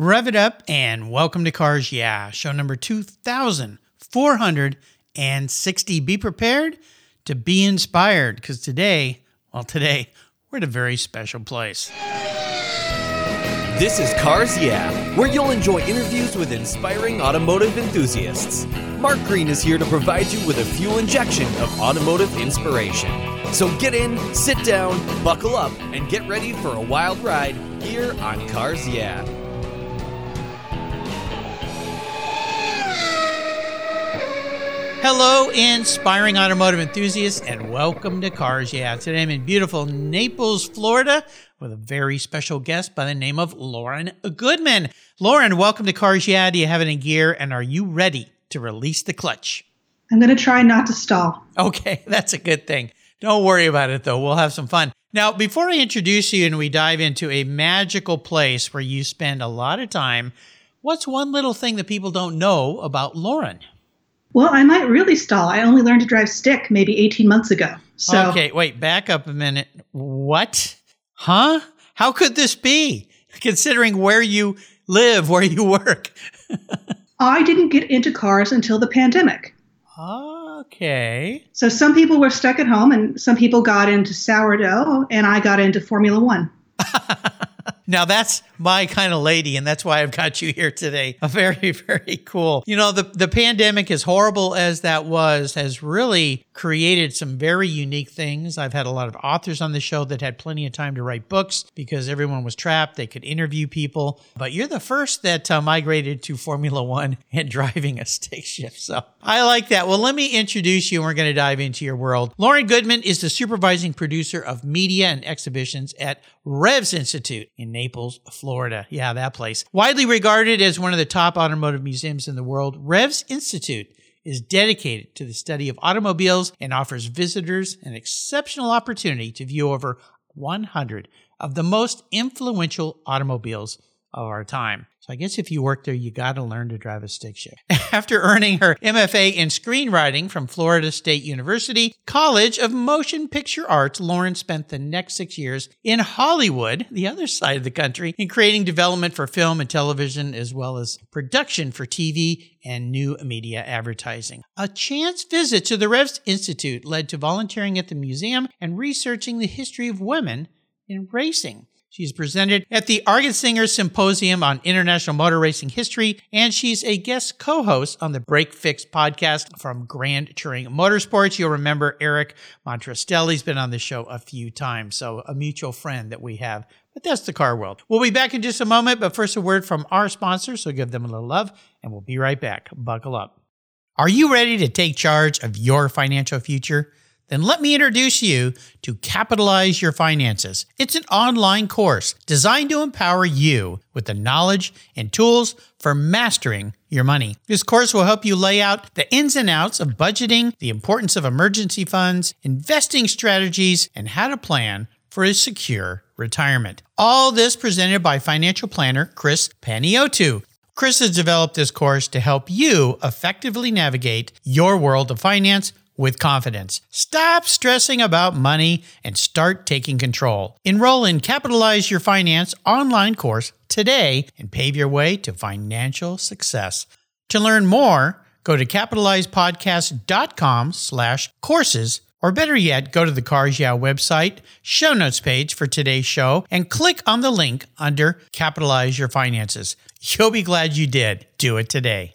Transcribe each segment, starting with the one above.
Rev it up and welcome to Cars Yeah, show number 2460. Be prepared to be inspired because today, well, today, we're at a very special place. This is Cars Yeah, where you'll enjoy interviews with inspiring automotive enthusiasts. Mark Green is here to provide you with a fuel injection of automotive inspiration. So get in, sit down, buckle up, and get ready for a wild ride here on Cars Yeah. Hello, inspiring automotive enthusiasts, and welcome to Cars Yeah. Today I'm in beautiful Naples, Florida, with a very special guest by the name of Lauren Goodman. Lauren, welcome to Cars Yeah. Do you have it in gear, and are you ready to release the clutch? I'm going to try not to stall. Okay, that's a good thing. Don't worry about it, though. We'll have some fun. Now, before I introduce you and we dive into a magical place where you spend a lot of time, what's one little thing that people don't know about Lauren? Well, I might really stall. I only learned to drive stick maybe 18 months ago. So Okay, wait, back up a minute. What? Huh? How could this be? Considering where you live, where you work. I didn't get into cars until the pandemic. Okay. So some people were stuck at home and some people got into sourdough and I got into Formula 1. Now that's my kind of lady, and that's why I've got you here today. A Very, very cool. You know, the, the pandemic, as horrible as that was, has really created some very unique things. I've had a lot of authors on the show that had plenty of time to write books because everyone was trapped. They could interview people. But you're the first that uh, migrated to Formula One and driving a stick shift. So I like that. Well, let me introduce you, and we're going to dive into your world. Lauren Goodman is the supervising producer of media and exhibitions at Revs Institute in Naples, Florida. Yeah, that place. Widely regarded as one of the top automotive museums in the world, Revs Institute is dedicated to the study of automobiles and offers visitors an exceptional opportunity to view over 100 of the most influential automobiles of our time. So I guess if you work there, you got to learn to drive a stick shift. After earning her MFA in screenwriting from Florida State University College of Motion Picture Arts, Lauren spent the next six years in Hollywood, the other side of the country, in creating development for film and television, as well as production for TV and new media advertising. A chance visit to the Revs Institute led to volunteering at the museum and researching the history of women in racing. She's presented at the Argetsinger Symposium on International Motor Racing History, and she's a guest co host on the Break Fix podcast from Grand Touring Motorsports. You'll remember Eric Montrastelli's been on the show a few times, so a mutual friend that we have. But that's the car world. We'll be back in just a moment, but first, a word from our sponsor, so give them a little love, and we'll be right back. Buckle up. Are you ready to take charge of your financial future? Then let me introduce you to Capitalize Your Finances. It's an online course designed to empower you with the knowledge and tools for mastering your money. This course will help you lay out the ins and outs of budgeting, the importance of emergency funds, investing strategies, and how to plan for a secure retirement. All this presented by financial planner Chris Paniotu. Chris has developed this course to help you effectively navigate your world of finance with confidence. Stop stressing about money and start taking control. Enroll in Capitalize Your Finance online course today and pave your way to financial success. To learn more, go to capitalizepodcast.com slash courses or better yet, go to the Cars Yeah website, show notes page for today's show, and click on the link under Capitalize Your Finances. You'll be glad you did. Do it today.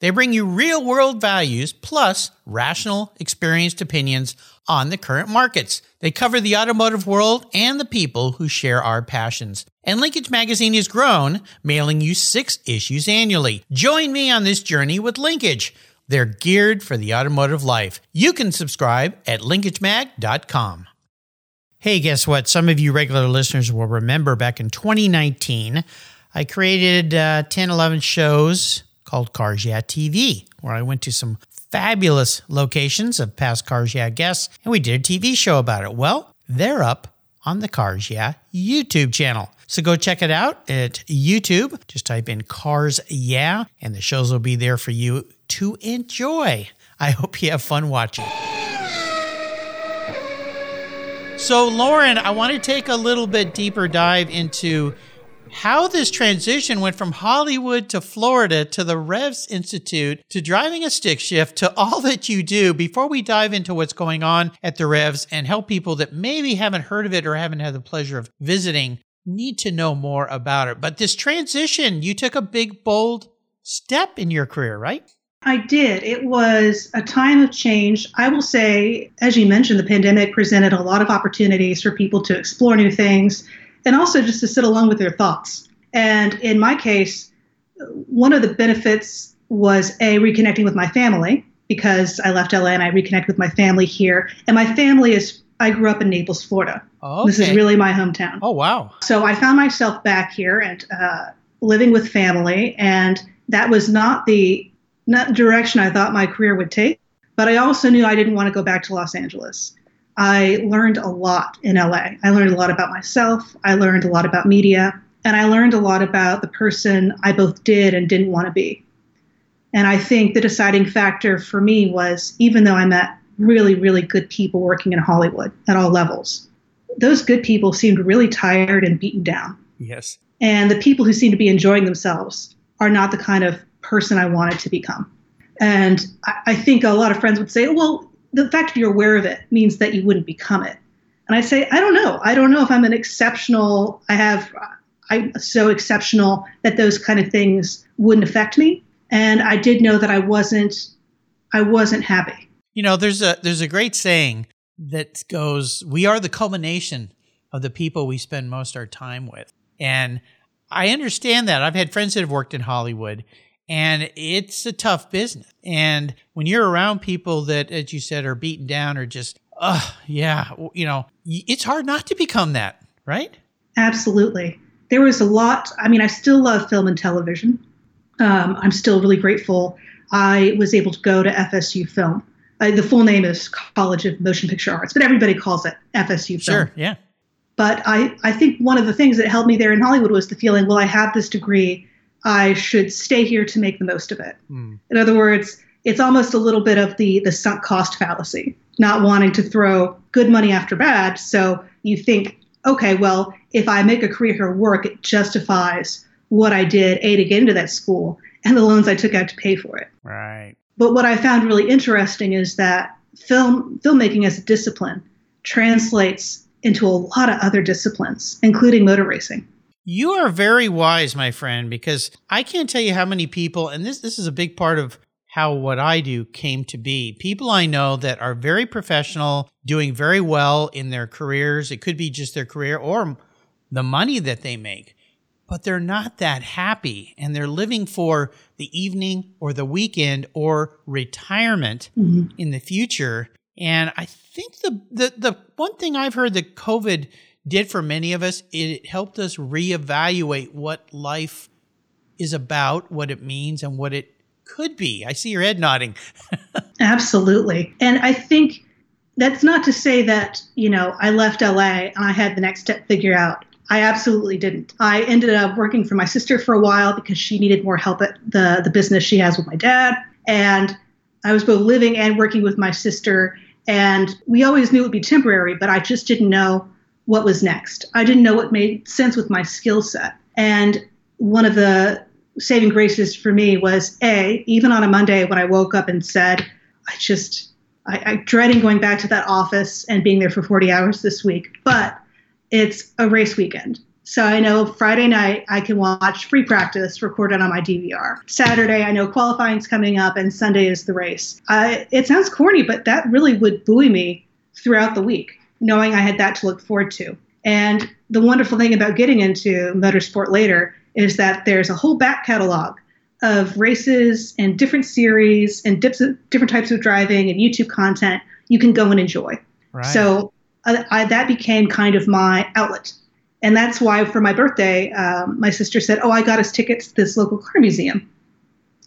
They bring you real world values plus rational, experienced opinions on the current markets. They cover the automotive world and the people who share our passions. And Linkage Magazine has grown, mailing you six issues annually. Join me on this journey with Linkage. They're geared for the automotive life. You can subscribe at linkagemag.com. Hey, guess what? Some of you regular listeners will remember back in 2019, I created uh, 10, 11 shows called Cars Yeah TV, where I went to some fabulous locations of past Cars Yeah guests, and we did a TV show about it. Well, they're up on the Cars Yeah YouTube channel. So go check it out at YouTube. Just type in Cars Yeah, and the shows will be there for you to enjoy. I hope you have fun watching. So, Lauren, I want to take a little bit deeper dive into how this transition went from Hollywood to Florida to the Revs Institute to driving a stick shift to all that you do before we dive into what's going on at the Revs and help people that maybe haven't heard of it or haven't had the pleasure of visiting need to know more about it. But this transition, you took a big, bold step in your career, right? I did. It was a time of change. I will say, as you mentioned, the pandemic presented a lot of opportunities for people to explore new things and also just to sit alone with their thoughts. And in my case, one of the benefits was a reconnecting with my family because I left LA and I reconnect with my family here. And my family is I grew up in Naples, Florida. Okay. This is really my hometown. Oh wow! So I found myself back here and uh, living with family, and that was not the not direction I thought my career would take. But I also knew I didn't want to go back to Los Angeles. I learned a lot in LA. I learned a lot about myself. I learned a lot about media, and I learned a lot about the person I both did and didn't want to be. And I think the deciding factor for me was even though I met really, really good people working in Hollywood at all levels. Those good people seemed really tired and beaten down. Yes. And the people who seem to be enjoying themselves are not the kind of person I wanted to become. And I, I think a lot of friends would say, well, the fact that you're aware of it means that you wouldn't become it. And I say, I don't know. I don't know if I'm an exceptional, I have, I'm so exceptional that those kind of things wouldn't affect me. And I did know that I wasn't, I wasn't happy. You know, there's a there's a great saying that goes, "We are the culmination of the people we spend most our time with." And I understand that. I've had friends that have worked in Hollywood, and it's a tough business. And when you're around people that, as you said, are beaten down or just, oh, yeah, you know, it's hard not to become that, right? Absolutely. There was a lot. I mean, I still love film and television. Um, I'm still really grateful I was able to go to FSU Film uh, the full name is College of Motion Picture Arts, but everybody calls it FSU. Film. Sure, yeah. But I, I think one of the things that held me there in Hollywood was the feeling, well, I have this degree, I should stay here to make the most of it. Mm. In other words, it's almost a little bit of the the sunk cost fallacy, not wanting to throw good money after bad. So you think, okay, well, if I make a career here work, it justifies what I did, A, to get into that school, and the loans I took out to pay for it. Right. But what I found really interesting is that film filmmaking as a discipline translates into a lot of other disciplines, including motor racing. You are very wise, my friend, because I can't tell you how many people, and this this is a big part of how what I do came to be. People I know that are very professional, doing very well in their careers. It could be just their career or the money that they make but they're not that happy and they're living for the evening or the weekend or retirement mm-hmm. in the future. And I think the, the the one thing I've heard that COVID did for many of us, it helped us reevaluate what life is about, what it means, and what it could be. I see your head nodding. Absolutely. And I think that's not to say that, you know, I left LA and I had the next step figured out. I absolutely didn't. I ended up working for my sister for a while because she needed more help at the, the business she has with my dad. And I was both living and working with my sister. And we always knew it would be temporary, but I just didn't know what was next. I didn't know what made sense with my skill set. And one of the saving graces for me was A, even on a Monday when I woke up and said, I just, I, I dreading going back to that office and being there for 40 hours this week. But it's a race weekend. So I know Friday night I can watch free practice recorded on my DVR. Saturday I know qualifying's coming up, and Sunday is the race. It sounds corny, but that really would buoy me throughout the week, knowing I had that to look forward to. And the wonderful thing about getting into motorsport later is that there's a whole back catalog of races and different series and different types of driving and YouTube content you can go and enjoy. Right. So I, I, that became kind of my outlet. And that's why for my birthday, um, my sister said, Oh, I got us tickets to this local car museum.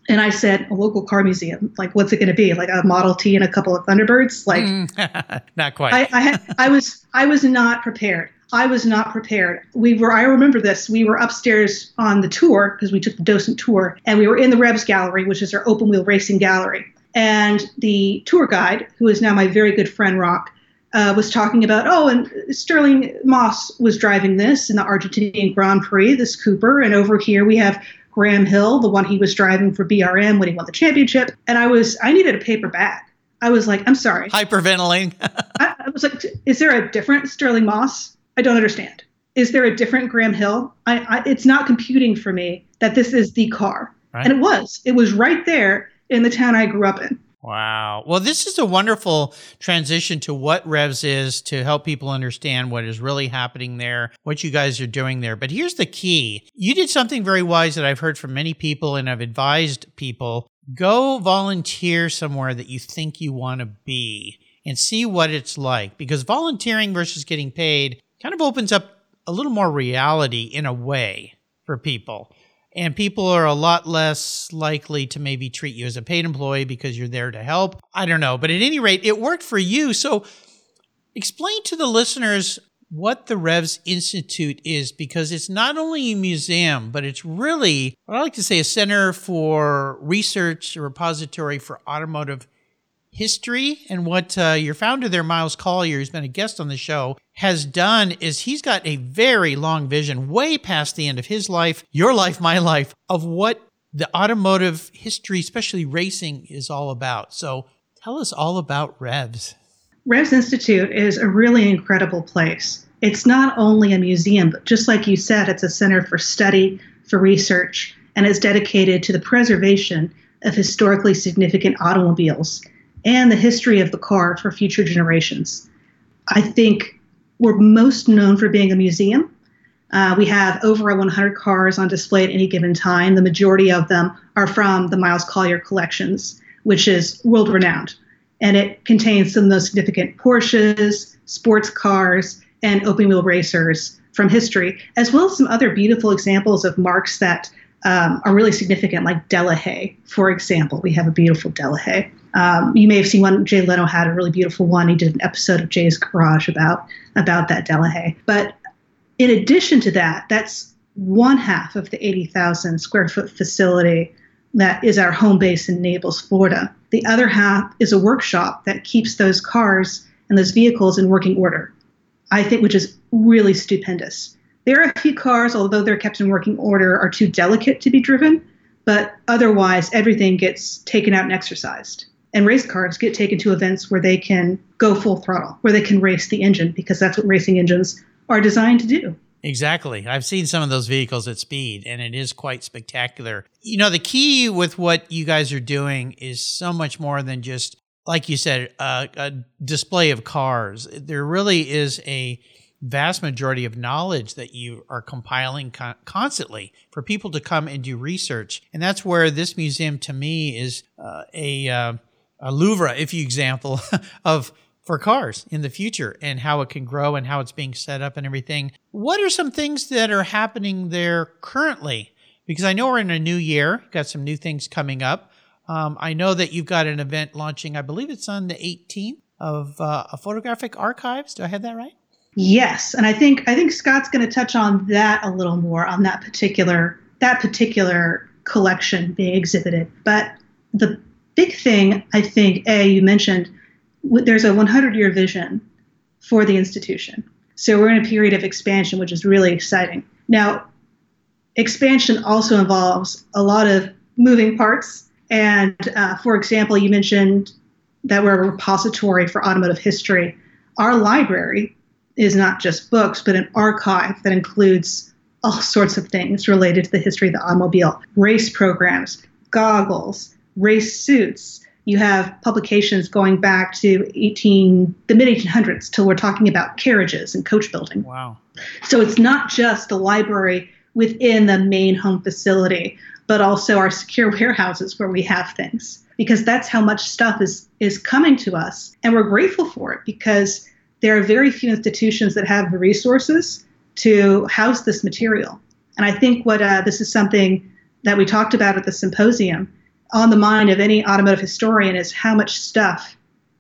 And I said, a local car museum. Like, what's it going to be? Like a Model T and a couple of Thunderbirds? Like, mm, not quite. I, I, had, I was, I was not prepared. I was not prepared. We were, I remember this. We were upstairs on the tour because we took the docent tour, and we were in the Revs Gallery, which is our open wheel racing gallery. And the tour guide, who is now my very good friend Rock, uh, was talking about, oh, and Stirling Moss was driving this in the Argentinian Grand Prix, this Cooper, and over here we have Graham Hill, the one he was driving for BRM when he won the championship. And I was, I needed a paper bag. I was like, I'm sorry. Hyperventilating. I, I, was like, is there a different Stirling Moss? I don't understand. Is there a different Graham Hill? I, I it's not computing for me that this is the car. Right. And it was. It was right there in the town I grew up in. Wow. Well, this is a wonderful transition to what Revs is to help people understand what is really happening there, what you guys are doing there. But here's the key you did something very wise that I've heard from many people and I've advised people go volunteer somewhere that you think you want to be and see what it's like because volunteering versus getting paid kind of opens up a little more reality in a way for people and people are a lot less likely to maybe treat you as a paid employee because you're there to help. I don't know, but at any rate, it worked for you. So explain to the listeners what the Revs Institute is because it's not only a museum, but it's really what I like to say a center for research, a repository for automotive history and what uh, your founder there, Miles Collier, who's been a guest on the show, has done is he's got a very long vision, way past the end of his life, your life, my life, of what the automotive history, especially racing, is all about. So tell us all about Revs. Revs Institute is a really incredible place. It's not only a museum, but just like you said, it's a center for study, for research, and it's dedicated to the preservation of historically significant automobiles and the history of the car for future generations. I think we're most known for being a museum. Uh, we have over 100 cars on display at any given time. The majority of them are from the Miles Collier collections, which is world renowned. And it contains some of the most significant Porsches, sports cars, and open wheel racers from history, as well as some other beautiful examples of marques that um, are really significant, like Delahaye, for example. We have a beautiful Delahaye. Um, you may have seen one. Jay Leno had a really beautiful one. He did an episode of Jay's Garage about about that Delahaye. But in addition to that, that's one half of the 80,000 square foot facility that is our home base in Naples, Florida. The other half is a workshop that keeps those cars and those vehicles in working order. I think, which is really stupendous. There are a few cars, although they're kept in working order, are too delicate to be driven, but otherwise everything gets taken out and exercised and race cars get taken to events where they can go full throttle, where they can race the engine because that's what racing engines are designed to do. Exactly. I've seen some of those vehicles at speed and it is quite spectacular. You know, the key with what you guys are doing is so much more than just, like you said, a display of cars. There really is a vast majority of knowledge that you are compiling con- constantly for people to come and do research. And that's where this museum to me is uh, a. Uh, a Louvre, if you example, of for cars in the future and how it can grow and how it's being set up and everything. What are some things that are happening there currently? Because I know we're in a new year, got some new things coming up. Um, I know that you've got an event launching, I believe it's on the 18th of uh, a photographic archives. Do I have that right? Yes, and I think I think Scott's going to touch on that a little more on that particular that particular collection being exhibited. But the big thing, I think, A, you mentioned there's a 100 year vision for the institution. So we're in a period of expansion, which is really exciting. Now, expansion also involves a lot of moving parts. And uh, for example, you mentioned that we're a repository for automotive history. Our library is not just books, but an archive that includes all sorts of things related to the history of the automobile race programs, goggles, race suits. You have publications going back to 18 the mid 1800s till we're talking about carriages and coach building. Wow. So it's not just the library within the main home facility, but also our secure warehouses where we have things because that's how much stuff is is coming to us and we're grateful for it because there are very few institutions that have the resources to house this material. And I think what uh, this is something that we talked about at the symposium on the mind of any automotive historian is how much stuff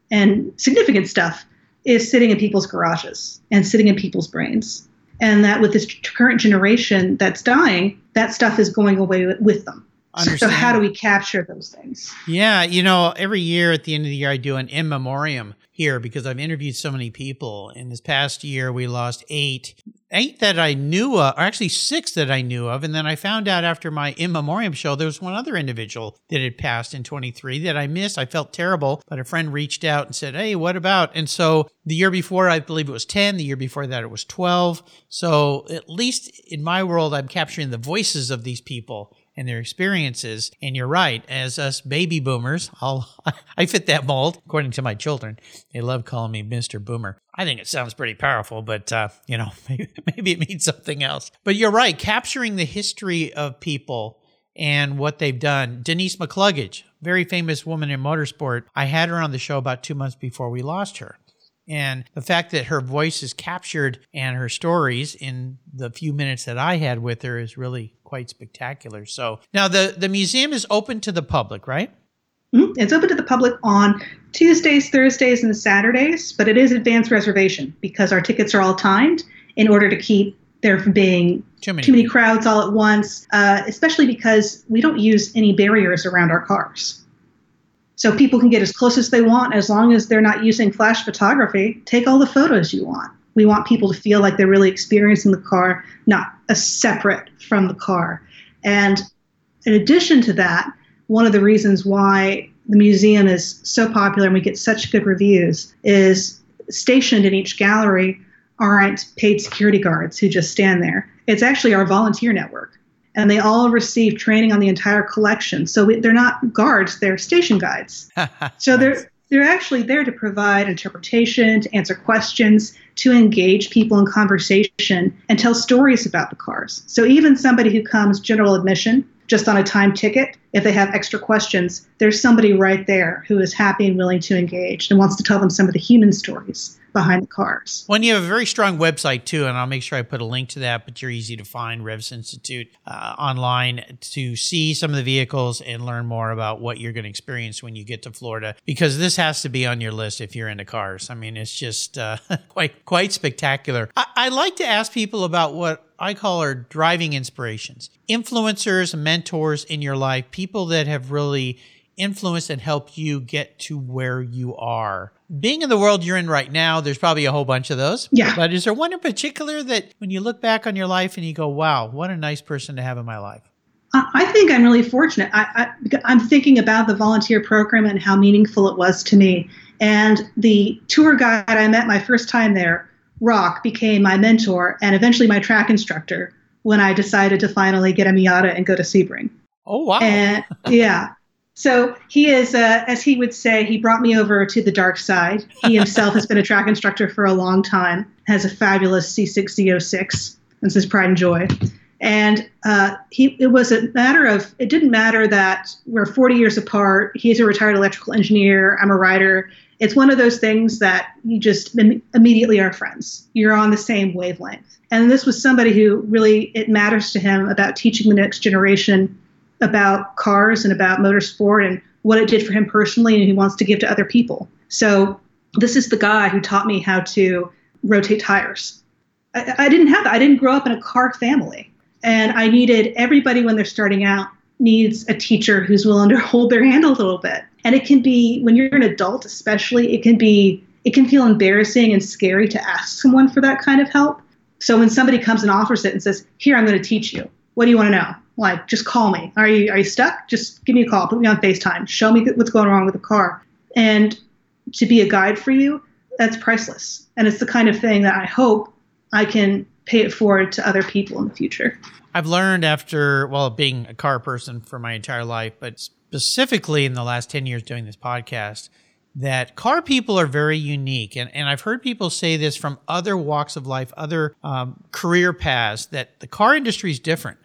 and significant stuff is sitting in people's garages and sitting in people's brains. And that with this current generation that's dying, that stuff is going away with them. So how do we capture those things? Yeah, you know, every year at the end of the year, I do an in memoriam here because I've interviewed so many people. In this past year, we lost eight, eight that I knew of, or actually six that I knew of. And then I found out after my in memoriam show, there was one other individual that had passed in 23 that I missed. I felt terrible, but a friend reached out and said, Hey, what about? And so the year before, I believe it was 10. The year before that, it was 12. So at least in my world, I'm capturing the voices of these people and their experiences. And you're right, as us baby boomers, I'll I fit that mold according to my children. They love calling me Mr. Boomer. I think it sounds pretty powerful, but uh, you know, maybe, maybe it means something else. But you're right, capturing the history of people and what they've done. Denise McCluggage, very famous woman in motorsport. I had her on the show about two months before we lost her. And the fact that her voice is captured and her stories in the few minutes that I had with her is really quite spectacular. So now the, the museum is open to the public, right? Mm-hmm. It's open to the public on Tuesdays, Thursdays, and Saturdays, but it is advanced reservation because our tickets are all timed in order to keep there from being too many, too many crowds all at once, uh, especially because we don't use any barriers around our cars. So people can get as close as they want as long as they're not using flash photography. Take all the photos you want. We want people to feel like they're really experiencing the car, not a separate from the car. And in addition to that, one of the reasons why the museum is so popular and we get such good reviews is stationed in each gallery aren't paid security guards who just stand there. It's actually our volunteer network. And they all receive training on the entire collection. So we, they're not guards, they're station guides. so they're they're actually there to provide interpretation, to answer questions, to engage people in conversation, and tell stories about the cars. So even somebody who comes general admission, just on a time ticket, if they have extra questions, there's somebody right there who is happy and willing to engage and wants to tell them some of the human stories behind the cars. Well, and you have a very strong website too, and I'll make sure I put a link to that. But you're easy to find, Revs Institute uh, online to see some of the vehicles and learn more about what you're going to experience when you get to Florida. Because this has to be on your list if you're into cars. I mean, it's just uh, quite quite spectacular. I, I like to ask people about what I call our driving inspirations, influencers, mentors in your life, people that have really influenced and helped you get to where you are. Being in the world you're in right now, there's probably a whole bunch of those. Yeah. But is there one in particular that when you look back on your life and you go, wow, what a nice person to have in my life? I think I'm really fortunate. I, I, am thinking about the volunteer program and how meaningful it was to me. And the tour guide I met my first time there Rock became my mentor and eventually my track instructor when I decided to finally get a Miata and go to Sebring. Oh wow! And yeah, so he is, uh, as he would say, he brought me over to the dark side. He himself has been a track instructor for a long time, has a fabulous C6 Z06. That's his pride and joy. And uh, he, it was a matter of, it didn't matter that we're 40 years apart. He's a retired electrical engineer. I'm a writer it's one of those things that you just Im- immediately are friends. You're on the same wavelength. And this was somebody who really it matters to him about teaching the next generation about cars and about motorsport and what it did for him personally and he wants to give to other people. So this is the guy who taught me how to rotate tires. I, I didn't have that. I didn't grow up in a car family. And I needed everybody when they're starting out needs a teacher who's willing to hold their hand a little bit. And it can be when you're an adult, especially, it can be it can feel embarrassing and scary to ask someone for that kind of help. So when somebody comes and offers it and says, "Here, I'm going to teach you. What do you want to know?" Like, just call me. Are you are you stuck? Just give me a call. Put me on FaceTime. Show me what's going wrong with the car. And to be a guide for you, that's priceless. And it's the kind of thing that I hope I can pay it forward to other people in the future. I've learned after, well, being a car person for my entire life, but specifically in the last 10 years doing this podcast, that car people are very unique. And, and I've heard people say this from other walks of life, other um, career paths, that the car industry is different.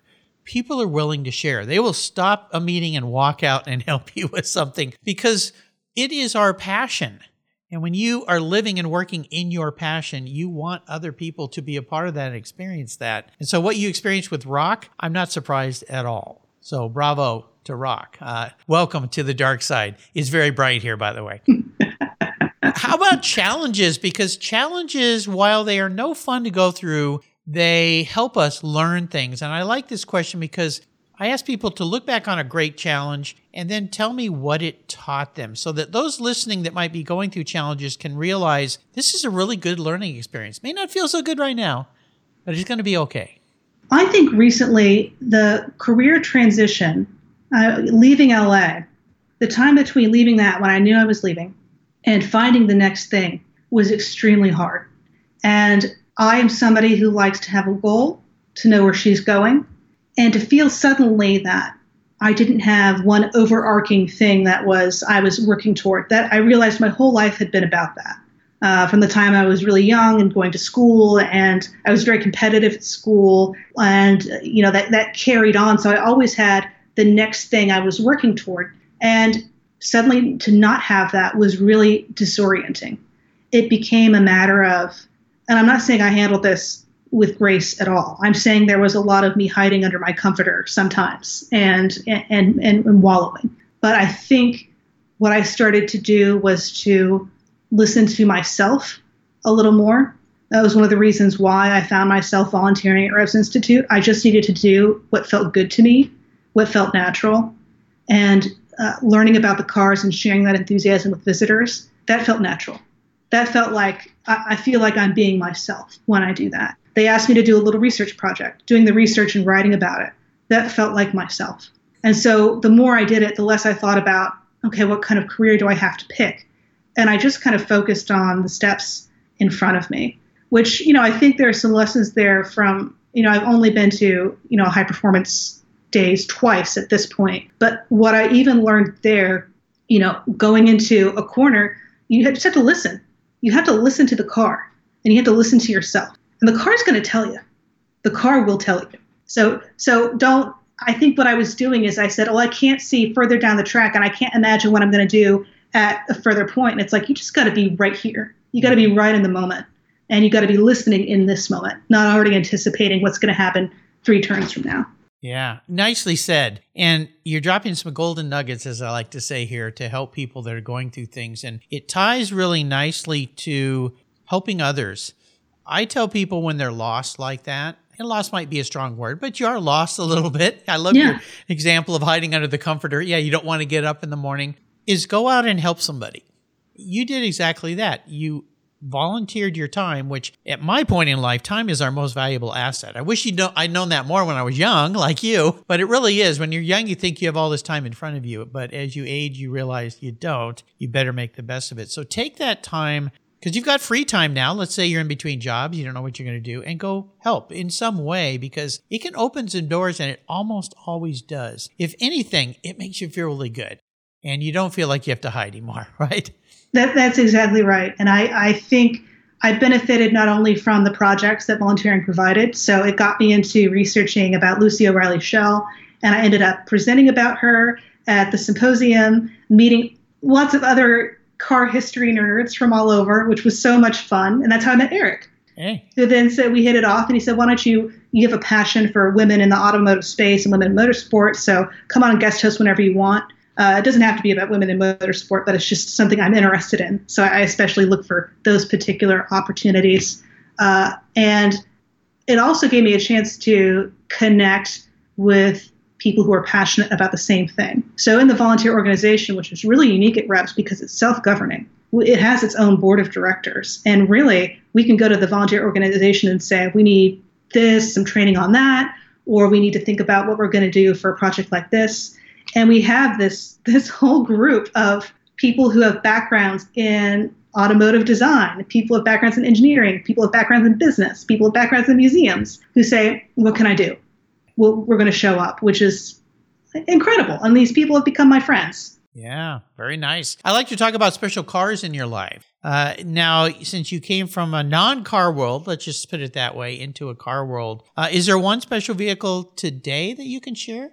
People are willing to share. They will stop a meeting and walk out and help you with something because it is our passion. And when you are living and working in your passion, you want other people to be a part of that and experience that. And so, what you experienced with rock, I'm not surprised at all. So bravo to Rock. Uh, welcome to the dark side. It's very bright here, by the way. How about challenges? Because challenges, while they are no fun to go through, they help us learn things. And I like this question because I ask people to look back on a great challenge and then tell me what it taught them so that those listening that might be going through challenges can realize this is a really good learning experience. May not feel so good right now, but it's going to be okay. I think recently the career transition, uh, leaving LA, the time between leaving that when I knew I was leaving and finding the next thing was extremely hard. And I am somebody who likes to have a goal, to know where she's going, and to feel suddenly that I didn't have one overarching thing that was I was working toward. That I realized my whole life had been about that. Uh, from the time I was really young and going to school, and I was very competitive at school, and you know that that carried on. So I always had the next thing I was working toward, and suddenly to not have that was really disorienting. It became a matter of, and I'm not saying I handled this with grace at all. I'm saying there was a lot of me hiding under my comforter sometimes and and and, and wallowing. But I think what I started to do was to listen to myself a little more. That was one of the reasons why I found myself volunteering at Revs Institute. I just needed to do what felt good to me, what felt natural, and uh, learning about the cars and sharing that enthusiasm with visitors, that felt natural. That felt like I, I feel like I'm being myself when I do that. They asked me to do a little research project, doing the research and writing about it. That felt like myself. And so the more I did it, the less I thought about, okay, what kind of career do I have to pick? And I just kind of focused on the steps in front of me, which, you know, I think there are some lessons there from, you know, I've only been to, you know, high performance days twice at this point. But what I even learned there, you know, going into a corner, you just have to listen. You have to listen to the car and you have to listen to yourself. And the car is going to tell you. The car will tell you. So so don't I think what I was doing is I said, "Oh, I can't see further down the track and I can't imagine what I'm going to do at a further point." And it's like you just got to be right here. You got to be right in the moment. And you got to be listening in this moment, not already anticipating what's going to happen 3 turns from now. Yeah, nicely said. And you're dropping some golden nuggets, as I like to say here, to help people that are going through things. And it ties really nicely to helping others. I tell people when they're lost like that, and lost might be a strong word, but you are lost a little bit. I love yeah. your example of hiding under the comforter. Yeah, you don't want to get up in the morning, is go out and help somebody. You did exactly that. You volunteered your time, which at my point in life, time is our most valuable asset. I wish you know I'd known that more when I was young, like you, but it really is. When you're young, you think you have all this time in front of you, but as you age, you realize you don't. You better make the best of it. So take that time because you've got free time now. Let's say you're in between jobs, you don't know what you're going to do, and go help in some way because it can open some doors and it almost always does. If anything, it makes you feel really good and you don't feel like you have to hide anymore, right? That, that's exactly right. And I, I think I benefited not only from the projects that volunteering provided, so it got me into researching about Lucy O'Reilly Schell, and I ended up presenting about her at the symposium, meeting lots of other car history nerds from all over, which was so much fun. And that's how I met Eric. Hey. Who then said we hit it off, and he said, "Why don't you? You have a passion for women in the automotive space and women in motorsports, so come on and guest host whenever you want." Uh, it doesn't have to be about women in motorsport, but it's just something I'm interested in. So I especially look for those particular opportunities. Uh, and it also gave me a chance to connect with people who are passionate about the same thing. So in the volunteer organization, which is really unique at Revs because it's self-governing, it has its own board of directors. And really, we can go to the volunteer organization and say, we need this, some training on that, or we need to think about what we're going to do for a project like this and we have this this whole group of people who have backgrounds in automotive design, people with backgrounds in engineering, people with backgrounds in business, people with backgrounds in museums who say, "What can I do?" Well, we're going to show up, which is incredible. And these people have become my friends. Yeah, very nice. I like to talk about special cars in your life. Uh, now, since you came from a non car world, let's just put it that way, into a car world, uh, is there one special vehicle today that you can share?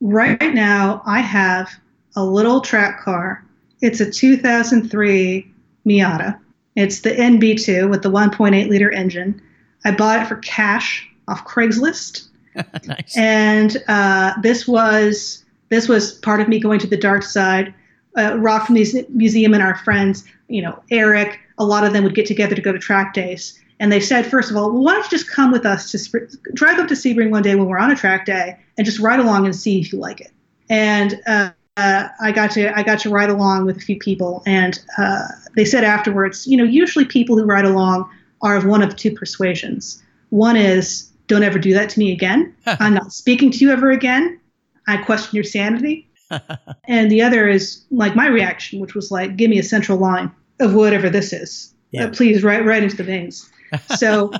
Right now, I have a little track car. It's a 2003 Miata. It's the NB2 with the 1.8 liter engine. I bought it for cash off Craigslist. nice. And uh, this was this was part of me going to the dark side. Uh, Rock Museum and our friends, you know, Eric, a lot of them would get together to go to track days. And they said, first of all, well, why don't you just come with us to sp- drive up to Sebring one day when we're on a track day and just ride along and see if you like it. And uh, uh, I got to I got to ride along with a few people, and uh, they said afterwards, you know, usually people who ride along are of one of two persuasions. One is, don't ever do that to me again. I'm not speaking to you ever again. I question your sanity. and the other is like my reaction, which was like, give me a central line of whatever this is. Yeah. Uh, please, right, right into the veins. So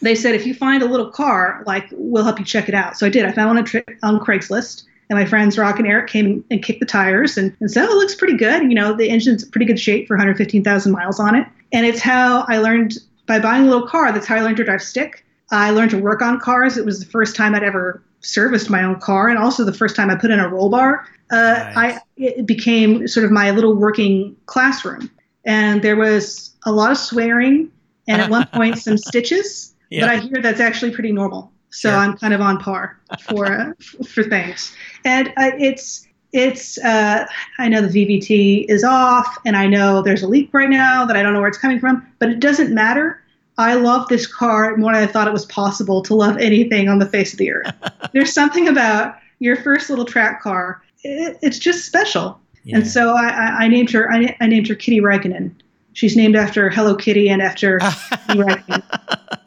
they said, if you find a little car, like we'll help you check it out. So I did. I found one on, tri- on Craigslist. And my friends Rock and Eric came and kicked the tires and, and said, oh, it looks pretty good. You know, the engine's pretty good shape for 115,000 miles on it. And it's how I learned by buying a little car. That's how I learned to drive stick. I learned to work on cars. It was the first time I'd ever serviced my own car and also the first time I put in a roll bar. Uh, nice. I, it became sort of my little working classroom. And there was a lot of swearing and at one point some stitches. Yeah. But I hear that's actually pretty normal. So. I'm kind of on par for uh, for things, and uh, it's it's uh, I know the VVT is off, and I know there's a leak right now that I don't know where it's coming from, but it doesn't matter. I love this car more than I thought it was possible to love anything on the face of the earth. there's something about your first little track car; it, it's just special. Yeah. And so I, I, I named her I, I, named her Kitty Raikkonen. She's named after Hello Kitty and after I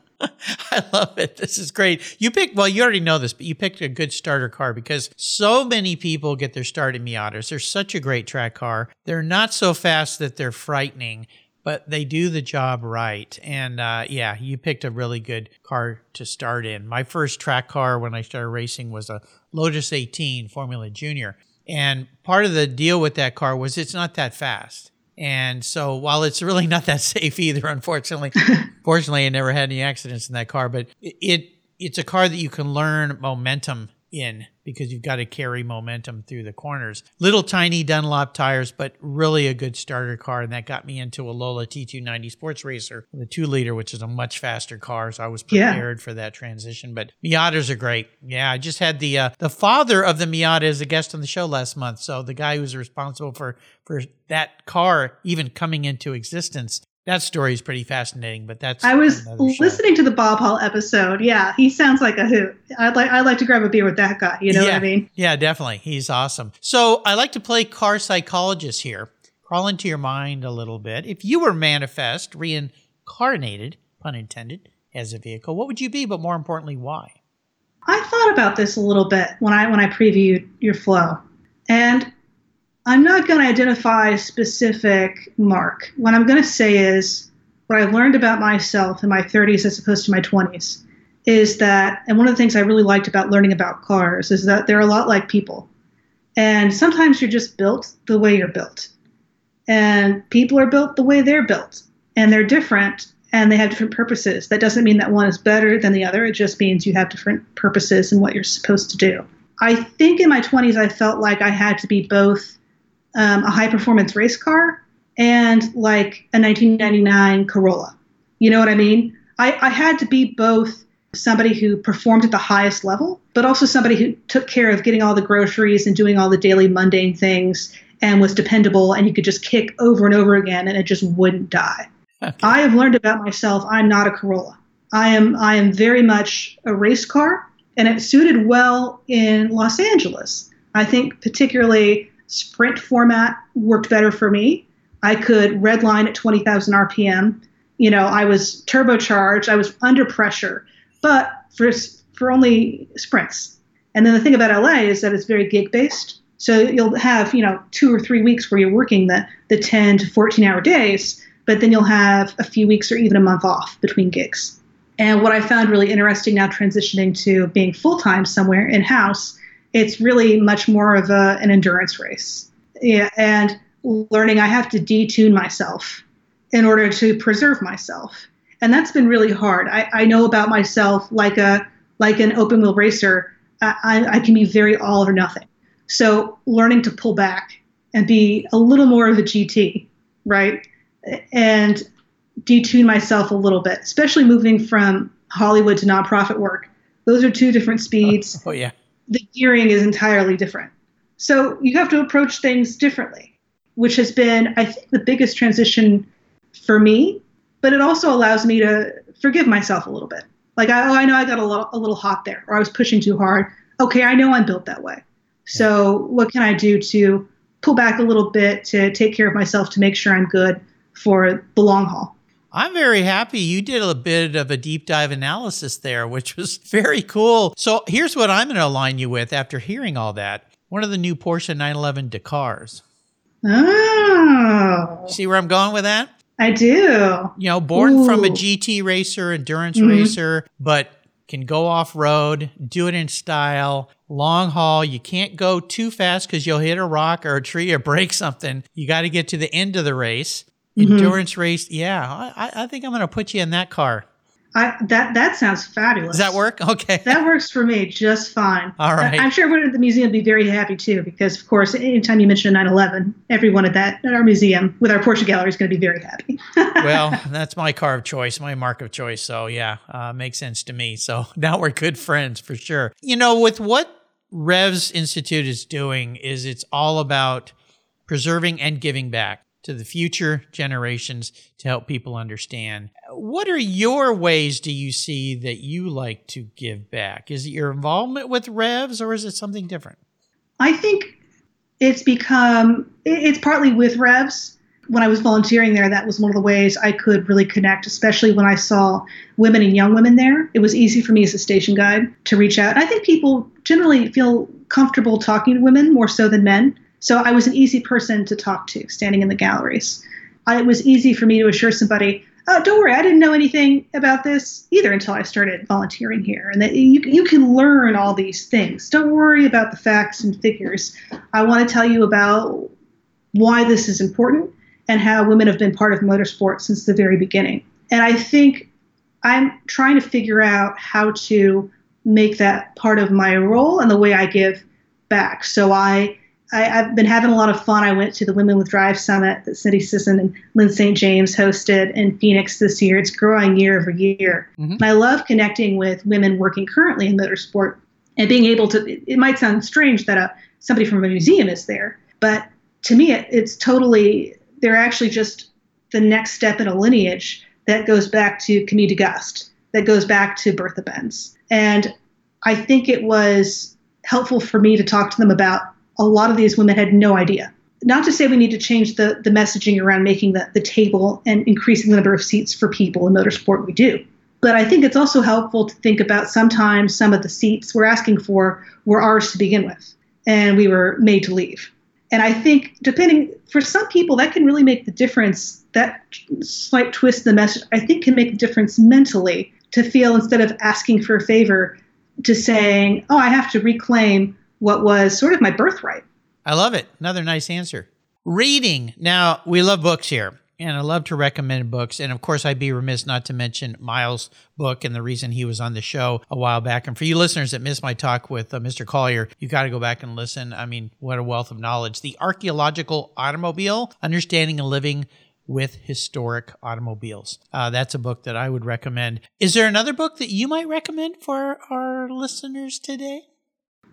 love it. This is great. You picked, well, you already know this, but you picked a good starter car because so many people get their start in Miatas. They're such a great track car. They're not so fast that they're frightening, but they do the job right. And uh, yeah, you picked a really good car to start in. My first track car when I started racing was a Lotus 18 Formula Junior. And part of the deal with that car was it's not that fast. And so while it's really not that safe either, unfortunately, fortunately, I never had any accidents in that car, but it it's a car that you can learn momentum in because you've got to carry momentum through the corners. Little tiny Dunlop tires, but really a good starter car. And that got me into a Lola T290 Sports Racer, the two liter, which is a much faster car. So I was prepared yeah. for that transition. But Miatas are great. Yeah, I just had the uh, the father of the Miata as a guest on the show last month. So the guy who's responsible for for that car even coming into existence that story is pretty fascinating, but that's I was listening to the Bob Hall episode. Yeah, he sounds like a hoot. I'd like I'd like to grab a beer with that guy. You know yeah, what I mean? Yeah, definitely. He's awesome. So I like to play car psychologist here. Crawl into your mind a little bit. If you were manifest, reincarnated, pun intended, as a vehicle, what would you be? But more importantly, why? I thought about this a little bit when I when I previewed your flow, and I'm not going to identify a specific marque. What I'm going to say is what I learned about myself in my 30s as opposed to my 20s is that, and one of the things I really liked about learning about cars is that they're a lot like people. And sometimes you're just built the way you're built. And people are built the way they're built. And they're different and they have different purposes. That doesn't mean that one is better than the other. It just means you have different purposes and what you're supposed to do. I think in my 20s, I felt like I had to be both um, a high performance race car and like a 1999 Corolla. You know what I mean? I, I had to be both somebody who performed at the highest level, but also somebody who took care of getting all the groceries and doing all the daily mundane things and was dependable and you could just kick over and over again and it just wouldn't die. Okay. I have learned about myself, I'm not a Corolla. I am I am very much a race car and it suited well in Los Angeles. I think particularly sprint format worked better for me. I could redline at 20,000 RPM. You know, I was turbocharged. I was under pressure, but for for only sprints. And then the thing about LA is that it's very gig based. So you'll have you know two or three weeks where you're working the the 10 to 14 hour days, but then you'll have a few weeks or even a month off between gigs. And what I found really interesting now transitioning to being full time somewhere in house it's really much more of a, an endurance race. Yeah, and learning I have to detune myself in order to preserve myself. And that's been really hard. I, I know about myself like a like an open wheel racer, I, I can be very all or nothing. So learning to pull back and be a little more of a GT, right? And detune myself a little bit, especially moving from Hollywood to nonprofit work Those are two different speeds. Oh, yeah. The gearing is entirely different. So you have to approach things differently, which has been, I think, the biggest transition for me. But it also allows me to forgive myself a little bit. Like, I, oh, I know I got a little, a little hot there, or I was pushing too hard. Okay, I know I'm built that way. So what can I do to pull back a little bit to take care of myself to make sure I'm good for the long haul? I'm very happy you did a bit of a deep dive analysis there, which was very cool. So here's what I'm going to align you with after hearing all that. One of the new Porsche 911 Dakars. Oh. See where I'm going with that? I do. You know, born Ooh. from a GT racer, endurance mm-hmm. racer, but can go off road, do it in style, long haul. You can't go too fast because you'll hit a rock or a tree or break something. You got to get to the end of the race. Mm-hmm. Endurance race. Yeah, I, I think I'm going to put you in that car. I, that that sounds fabulous. Does that work? Okay. That works for me just fine. All right. I'm sure everyone at the museum would be very happy too, because of course, anytime you mention a 911, everyone at that at our museum with our Porsche gallery is going to be very happy. well, that's my car of choice, my marque of choice. So yeah, uh, makes sense to me. So now we're good friends for sure. You know, with what Revs Institute is doing, is it's all about preserving and giving back to the future generations to help people understand. What are your ways do you see that you like to give back? Is it your involvement with Revs or is it something different? I think it's become, it's partly with Revs. When I was volunteering there, that was one of the ways I could really connect, especially when I saw women and young women there. It was easy for me as a station guide to reach out. And I think people generally feel comfortable talking to women more so than men. So I was an easy person to talk to standing in the galleries. It was easy for me to assure somebody, oh, don't worry, I didn't know anything about this either until I started volunteering here. And that you, you can learn all these things. Don't worry about the facts and figures. I want to tell you about why this is important and how women have been part of motorsport since the very beginning. And I think I'm trying to figure out how to make that part of my role and the way I give back. So I I, have been having a lot of fun. I went to the Women with Drive Summit that Cindy Sisson and Lyn St. James hosted in Phoenix this year. It's growing year over year. Mm-hmm. And I love connecting with women working currently in motorsport and being able to. It might sound strange that a, somebody from a museum is there, but to me, it, it's totally. They're actually just the next step in a lineage that goes back to Camille du Gast, that goes back to Bertha Benz. And I think it was helpful for me to talk to them about a lot of these women had no idea. Not to say we need to change the, the messaging around making the, the table and increasing the number of seats for people in motorsport, we do. But I think it's also helpful to think about sometimes some of the seats we're asking for were ours to begin with, and we were made to leave. And I think, depending, for some people, that can really make the difference. That slight twist in the message, I think, can make a difference mentally to feel instead of asking for a favor, to saying, oh, I have to reclaim what was sort of my birthright. I love it. Another nice answer. Reading. Now, we love books here, and I love to recommend books. And of course, I'd be remiss not to mention Miles' book and the reason he was on the show a while back. And for you listeners that missed my talk with uh, Mr. Collier, you got to go back and listen. I mean, what a wealth of knowledge. The Archaeological Automobile Understanding and Living with historic automobiles. Uh, that's a book that I would recommend. Is there another book that you might recommend for our listeners today?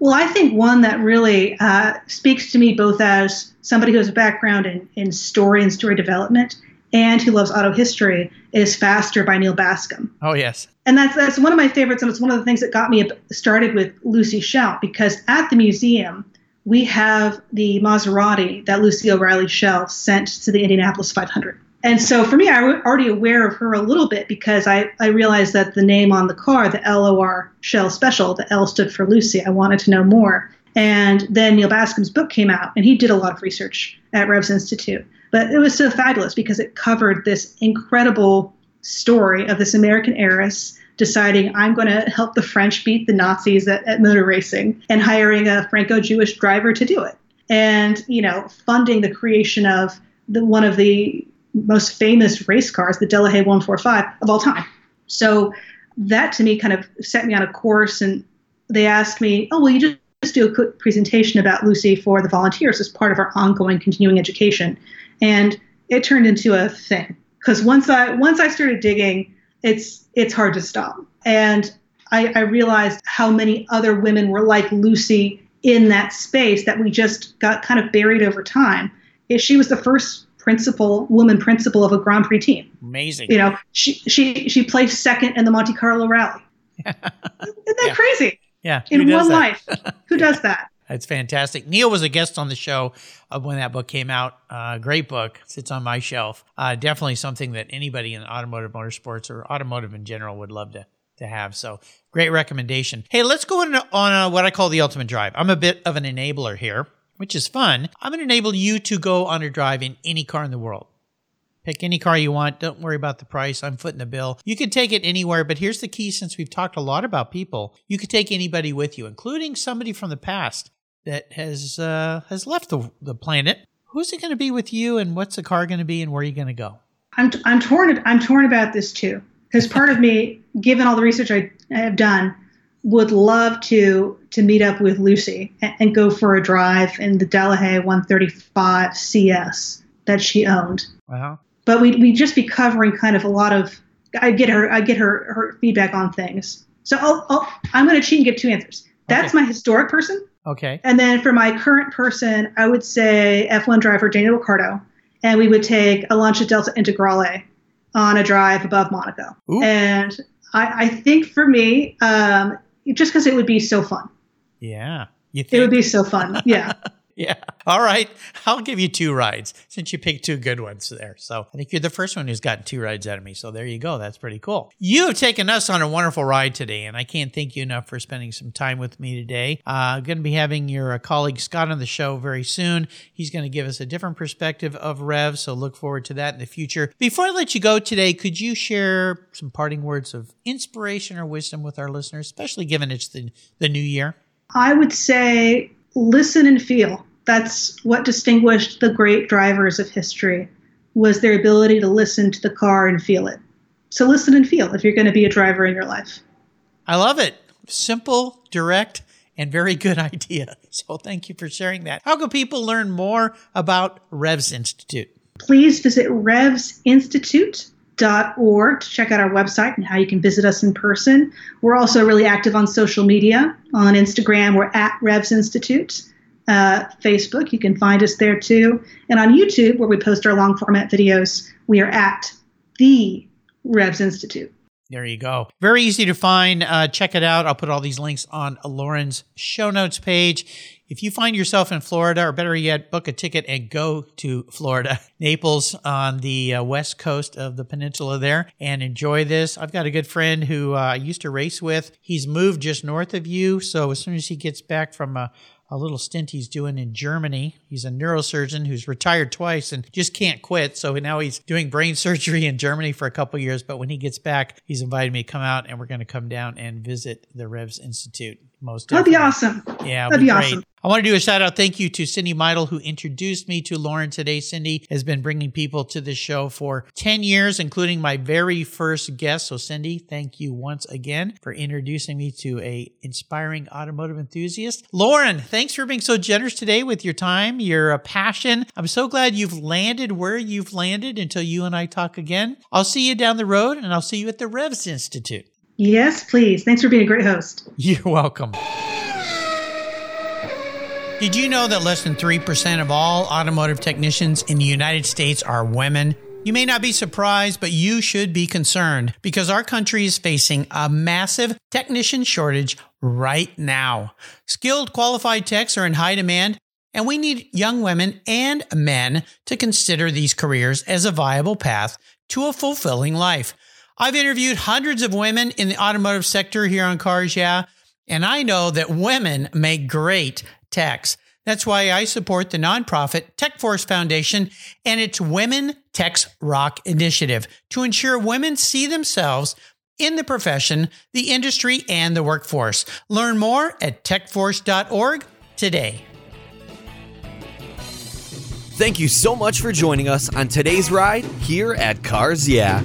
Well, I think one that really uh, speaks to me both as somebody who has a background in, in story and story development and who loves auto history is Faster by Neal Bascomb. Oh, yes. And that's, that's one of my favorites, and it's one of the things that got me started with Lucy Schell because at the museum, we have the Maserati that Lucy O'Reilly Schell sent to the Indianapolis 500 and so for me, I was already aware of her a little bit because I, I realized that the name on the car, the LOR Schell Special, the L stood for Lucy. I wanted to know more. And then Neal Bascomb's book came out, and he did a lot of research at Revs Institute. But it was so fabulous because it covered this incredible story of this American heiress deciding I'm going to help the French beat the Nazis at, at motor racing and hiring a Franco-Jewish driver to do it. And, you know, funding the creation of the, one of the most famous race cars, the Delahaye 145 of all time. So that to me kind of set me on a course. And they asked me, oh, well, you just, just do a quick presentation about Lucy for the volunteers as part of our ongoing continuing education. And it turned into a thing because once I once I started digging, it's it's hard to stop. And I, I realized how many other women were like Lucy in that space that we just got kind of buried over time. If she was the first principal woman principal of a Grand Prix team. Amazing. You know, she she she placed second in the Monte Carlo Rally. Isn't that Yeah. crazy? Yeah. who In one that? life, who does that? That's fantastic. Neal was a guest on the show uh, when that book came out. Uh, great book. Sits on my shelf. Uh, definitely something that anybody in automotive motorsports or automotive in general would love to to have. So great recommendation. Hey, let's go on, on uh what I call the ultimate drive. I'm a bit of an enabler here, which is fun. I'm going to enable you to go on a drive in any car in the world. Pick any car you want. Don't worry about the price. I'm footing the bill. You can take it anywhere, but here's the key since we've talked a lot about people, you could take anybody with you, including somebody from the past that has uh, has left the, the planet. Who's it going to be with you, and what's the car going to be, and where are you going to go? I'm I'm torn I'm torn about this too because part of me, given all the research I have done, would love to to meet up with Lucy and, and go for a drive in the Delahaye 135 CS that she owned. Wow. But we we just be covering kind of a lot of. I get her I get her her feedback on things. So I'll, I'll, I'm going to cheat and give two answers. That's Okay. my historic person. Okay. And then for my current person, I would say F1 driver Daniel Ricciardo, and we would take a Lancia Delta Integrale on a drive above Monaco. Ooh. And I, I think for me, um, just because it would be so fun, Yeah. You it would be so fun. Yeah. Yeah. All right. I'll give you two rides since you picked two good ones there. So I think you're the first one who's gotten two rides out of me. So there you go. That's pretty cool. You have taken us on a wonderful ride today, and I can't thank you enough for spending some time with me today. Uh, going to be having your uh, colleague Scott on the show very soon. He's going to give us a different perspective of Rev. So look forward to that in the future. Before I let you go today, could you share some parting words of inspiration or wisdom with our listeners, especially given it's the, the new year? I would say listen and feel. That's what distinguished the great drivers of history was their ability to listen to the car and feel it. So listen and feel if you're going to be a driver in your life. I love it. Simple, direct, and very good idea. So thank you for sharing that. How can people learn more about Revs Institute? please visit revsinstitute.org to check out our website and how you can visit us in person. We're also really active on social media. On Instagram, we're at Revs Institute. Uh, Facebook, you can find us there too. And on YouTube, where we post our long format videos, we are at the Revs Institute. There you go. Very easy to find. Uh, check it out. I'll put all these links on Lauren's show notes page. If you find yourself in Florida, or better yet, book a ticket and go to Florida, Naples on the uh, west coast of the peninsula there, and enjoy this. I've got a good friend who uh, I used to race with. He's moved just north of you. So as soon as he gets back from a a little stint he's doing in Germany. He's a neurosurgeon who's retired twice and just can't quit. So now he's doing brain surgery in Germany for a couple years. But when he gets back, he's invited me to come out and we're going to come down and visit the Revs Institute. Most That'd be awesome. Yeah, That'd be, be awesome. I want to do a shout out thank you to Cindy Meidel, who introduced me to Lauren today. Cindy has been bringing people to this show for 10 years, including my very first guest. So, Cindy, thank you once again for introducing me to a inspiring automotive enthusiast. Lauren, thanks for being so generous today with your time, your uh, passion. I'm so glad you've landed where you've landed until you and I talk again. I'll see you down the road and I'll see you at the Revs Institute. Yes, please. Thanks for being a great host. You're welcome. Did you know that less than 3% of all automotive technicians in the United States are women? You may not be surprised, but you should be concerned because our country is facing a massive technician shortage right now. Skilled, qualified techs are in high demand, and we need young women and men to consider these careers as a viable path to a fulfilling life. I've interviewed hundreds of women in the automotive sector here on Cars Yeah, and I know that women make great techs. That's why I support the nonprofit Tech Force Foundation and its Women Techs Rock initiative to ensure women see themselves in the profession, the industry, and the workforce. Learn more at techforce.org today. Thank you so much for joining us on today's ride here at Cars Yeah.